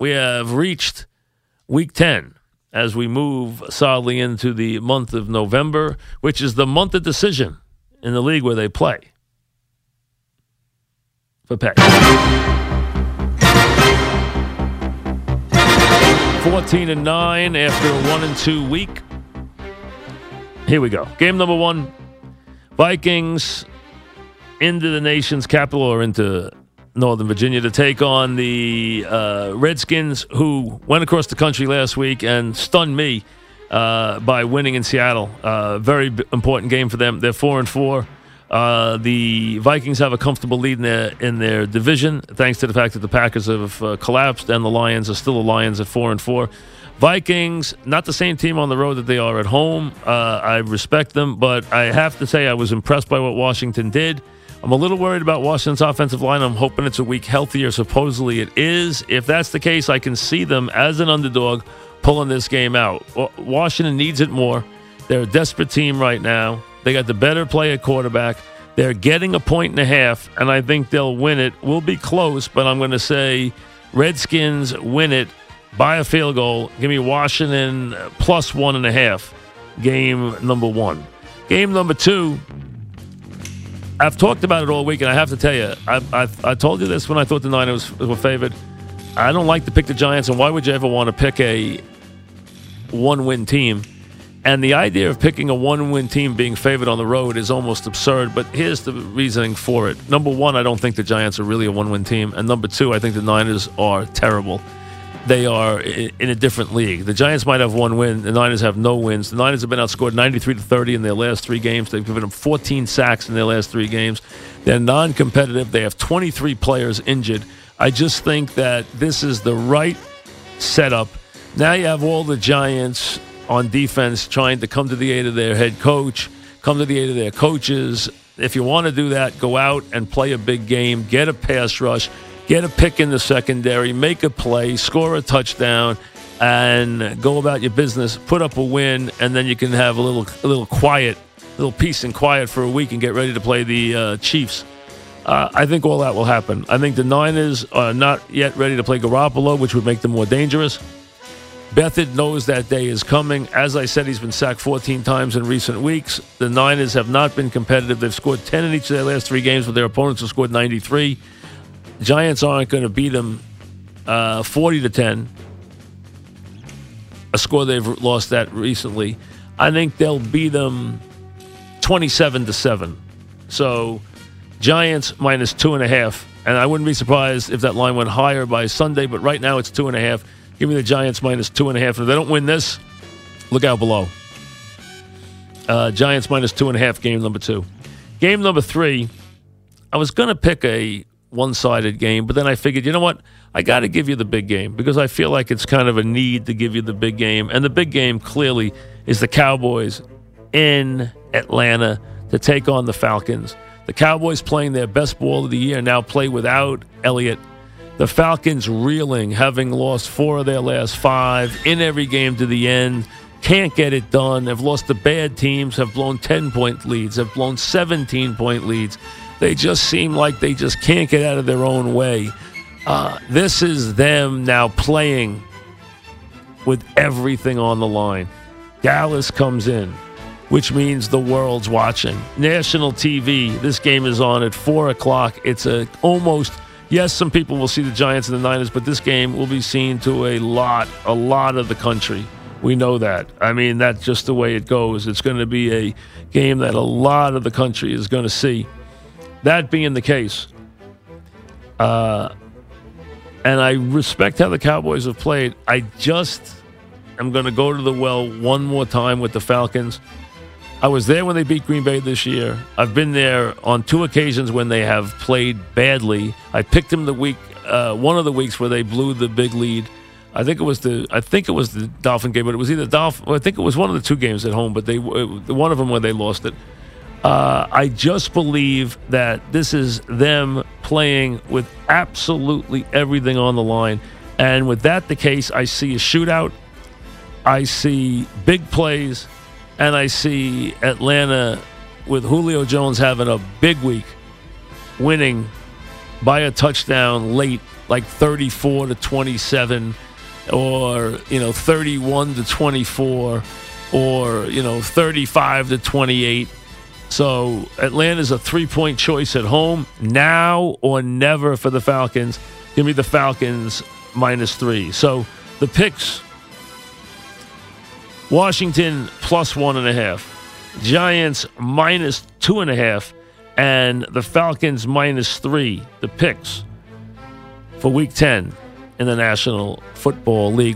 we have reached week 10 as we move solidly into the month of November, which is the month of decision in the league where they play. For pay. 14 and 9 after a 1 and 2 week. Here we go. Game number 1 Vikings into the nation's capital or into Northern Virginia to take on the uh, Redskins, who went across the country last week and stunned me uh, by winning in Seattle. Uh, very b- important game for them. They're four and four. Uh, the Vikings have a comfortable lead in their in their division, thanks to the fact that the Packers have uh, collapsed and the Lions are still the Lions at four and four. Vikings, not the same team on the road that they are at home. Uh, I respect them, but I have to say I was impressed by what Washington did. I'm a little worried about Washington's offensive line. I'm hoping it's a week healthier. Supposedly it is. If that's the case, I can see them as an underdog pulling this game out. Washington needs it more. They're a desperate team right now. They got the better play at quarterback. They're getting a point and a half, and I think they'll win it. We'll be close, but I'm going to say Redskins win it by a field goal. Give me Washington plus one and a half. Game number one. Game number two. I've talked about it all week, and I have to tell you, I, I, I told you this when I thought the Niners were favored. I don't like to pick the Giants, and why would you ever want to pick a one-win team? And the idea of picking a one-win team being favored on the road is almost absurd. But here's the reasoning for it: number one, I don't think the Giants are really a one-win team, and number two, I think the Niners are terrible they are in a different league. The Giants might have one win. The Niners have no wins. The Niners have been outscored 93 to 30 in their last three games. They've given them 14 sacks in their last three games. They're non competitive. They have 23 players injured. I just think that this is the right setup. Now you have all the Giants on defense trying to come to the aid of their head coach, come to the aid of their coaches. If you want to do that, go out and play a big game, get a pass rush get a pick in the secondary, make a play, score a touchdown, and go about your business. Put up a win, and then you can have a little, a little quiet, a little peace and quiet for a week, and get ready to play the uh, Chiefs. Uh, I think all that will happen. I think the Niners are not yet ready to play Garoppolo, which would make them more dangerous. Beathard knows that day is coming. As I said, he's been sacked 14 times in recent weeks. The Niners have not been competitive. They've scored 10 in each of their last three games, but their opponents have scored 93. Giants aren't going to beat them uh, 40 to 10, a score they've lost that recently. I think they'll beat them 27 to 7. So Giants minus two and a half. And I wouldn't be surprised if that line went higher by Sunday, but right now it's two and a half. Give me the Giants minus two and a half. If they don't win this, look out below. Uh, Giants minus two and a half, game number two. Game number three, I was going to pick a one sided game. But then I figured, you know what? I got to give you the big game because I feel like it's kind of a need to give you the big game. And the big game clearly is the Cowboys in Atlanta to take on the Falcons. The Cowboys playing their best ball of the year now play without Elliott. The Falcons reeling, having lost four of their last five in every game to the end. Can't get it done. Have lost to bad teams, have blown 10 point leads, have blown 17 point leads. They just seem like they just can't get out of their own way. Uh, this is them now playing with everything on the line. Dallas comes in, which means the world's watching. National TV. This game is on at four o'clock. It's a almost yes. Some people will see the Giants and the Niners, but this game will be seen to a lot, a lot of the country. We know that. I mean, that's just the way it goes. It's going to be a game that a lot of the country is going to see. That being the case, uh, and I respect how the Cowboys have played. I just am going to go to the well one more time with the Falcons. I was there when they beat Green Bay this year. I've been there on two occasions when they have played badly. I picked them the week, uh, one of the weeks where they blew the big lead. I think it was the I think it was the Dolphin game, but it was either Dolphin. I think it was one of the two games at home, but they one of them where they lost it. Uh, I just believe that this is them playing with absolutely everything on the line. And with that the case, I see a shootout, I see big plays, and I see Atlanta with Julio Jones having a big week, winning by a touchdown late like 34 to 27 or, you know, 31 to 24 or, you know, 35 to 28. So Atlanta's a three point choice at home. Now or never for the Falcons. Give me the Falcons minus three. So the picks Washington plus one and a half, Giants minus two and a half, and the Falcons minus three. The picks for week 10 in the National Football League.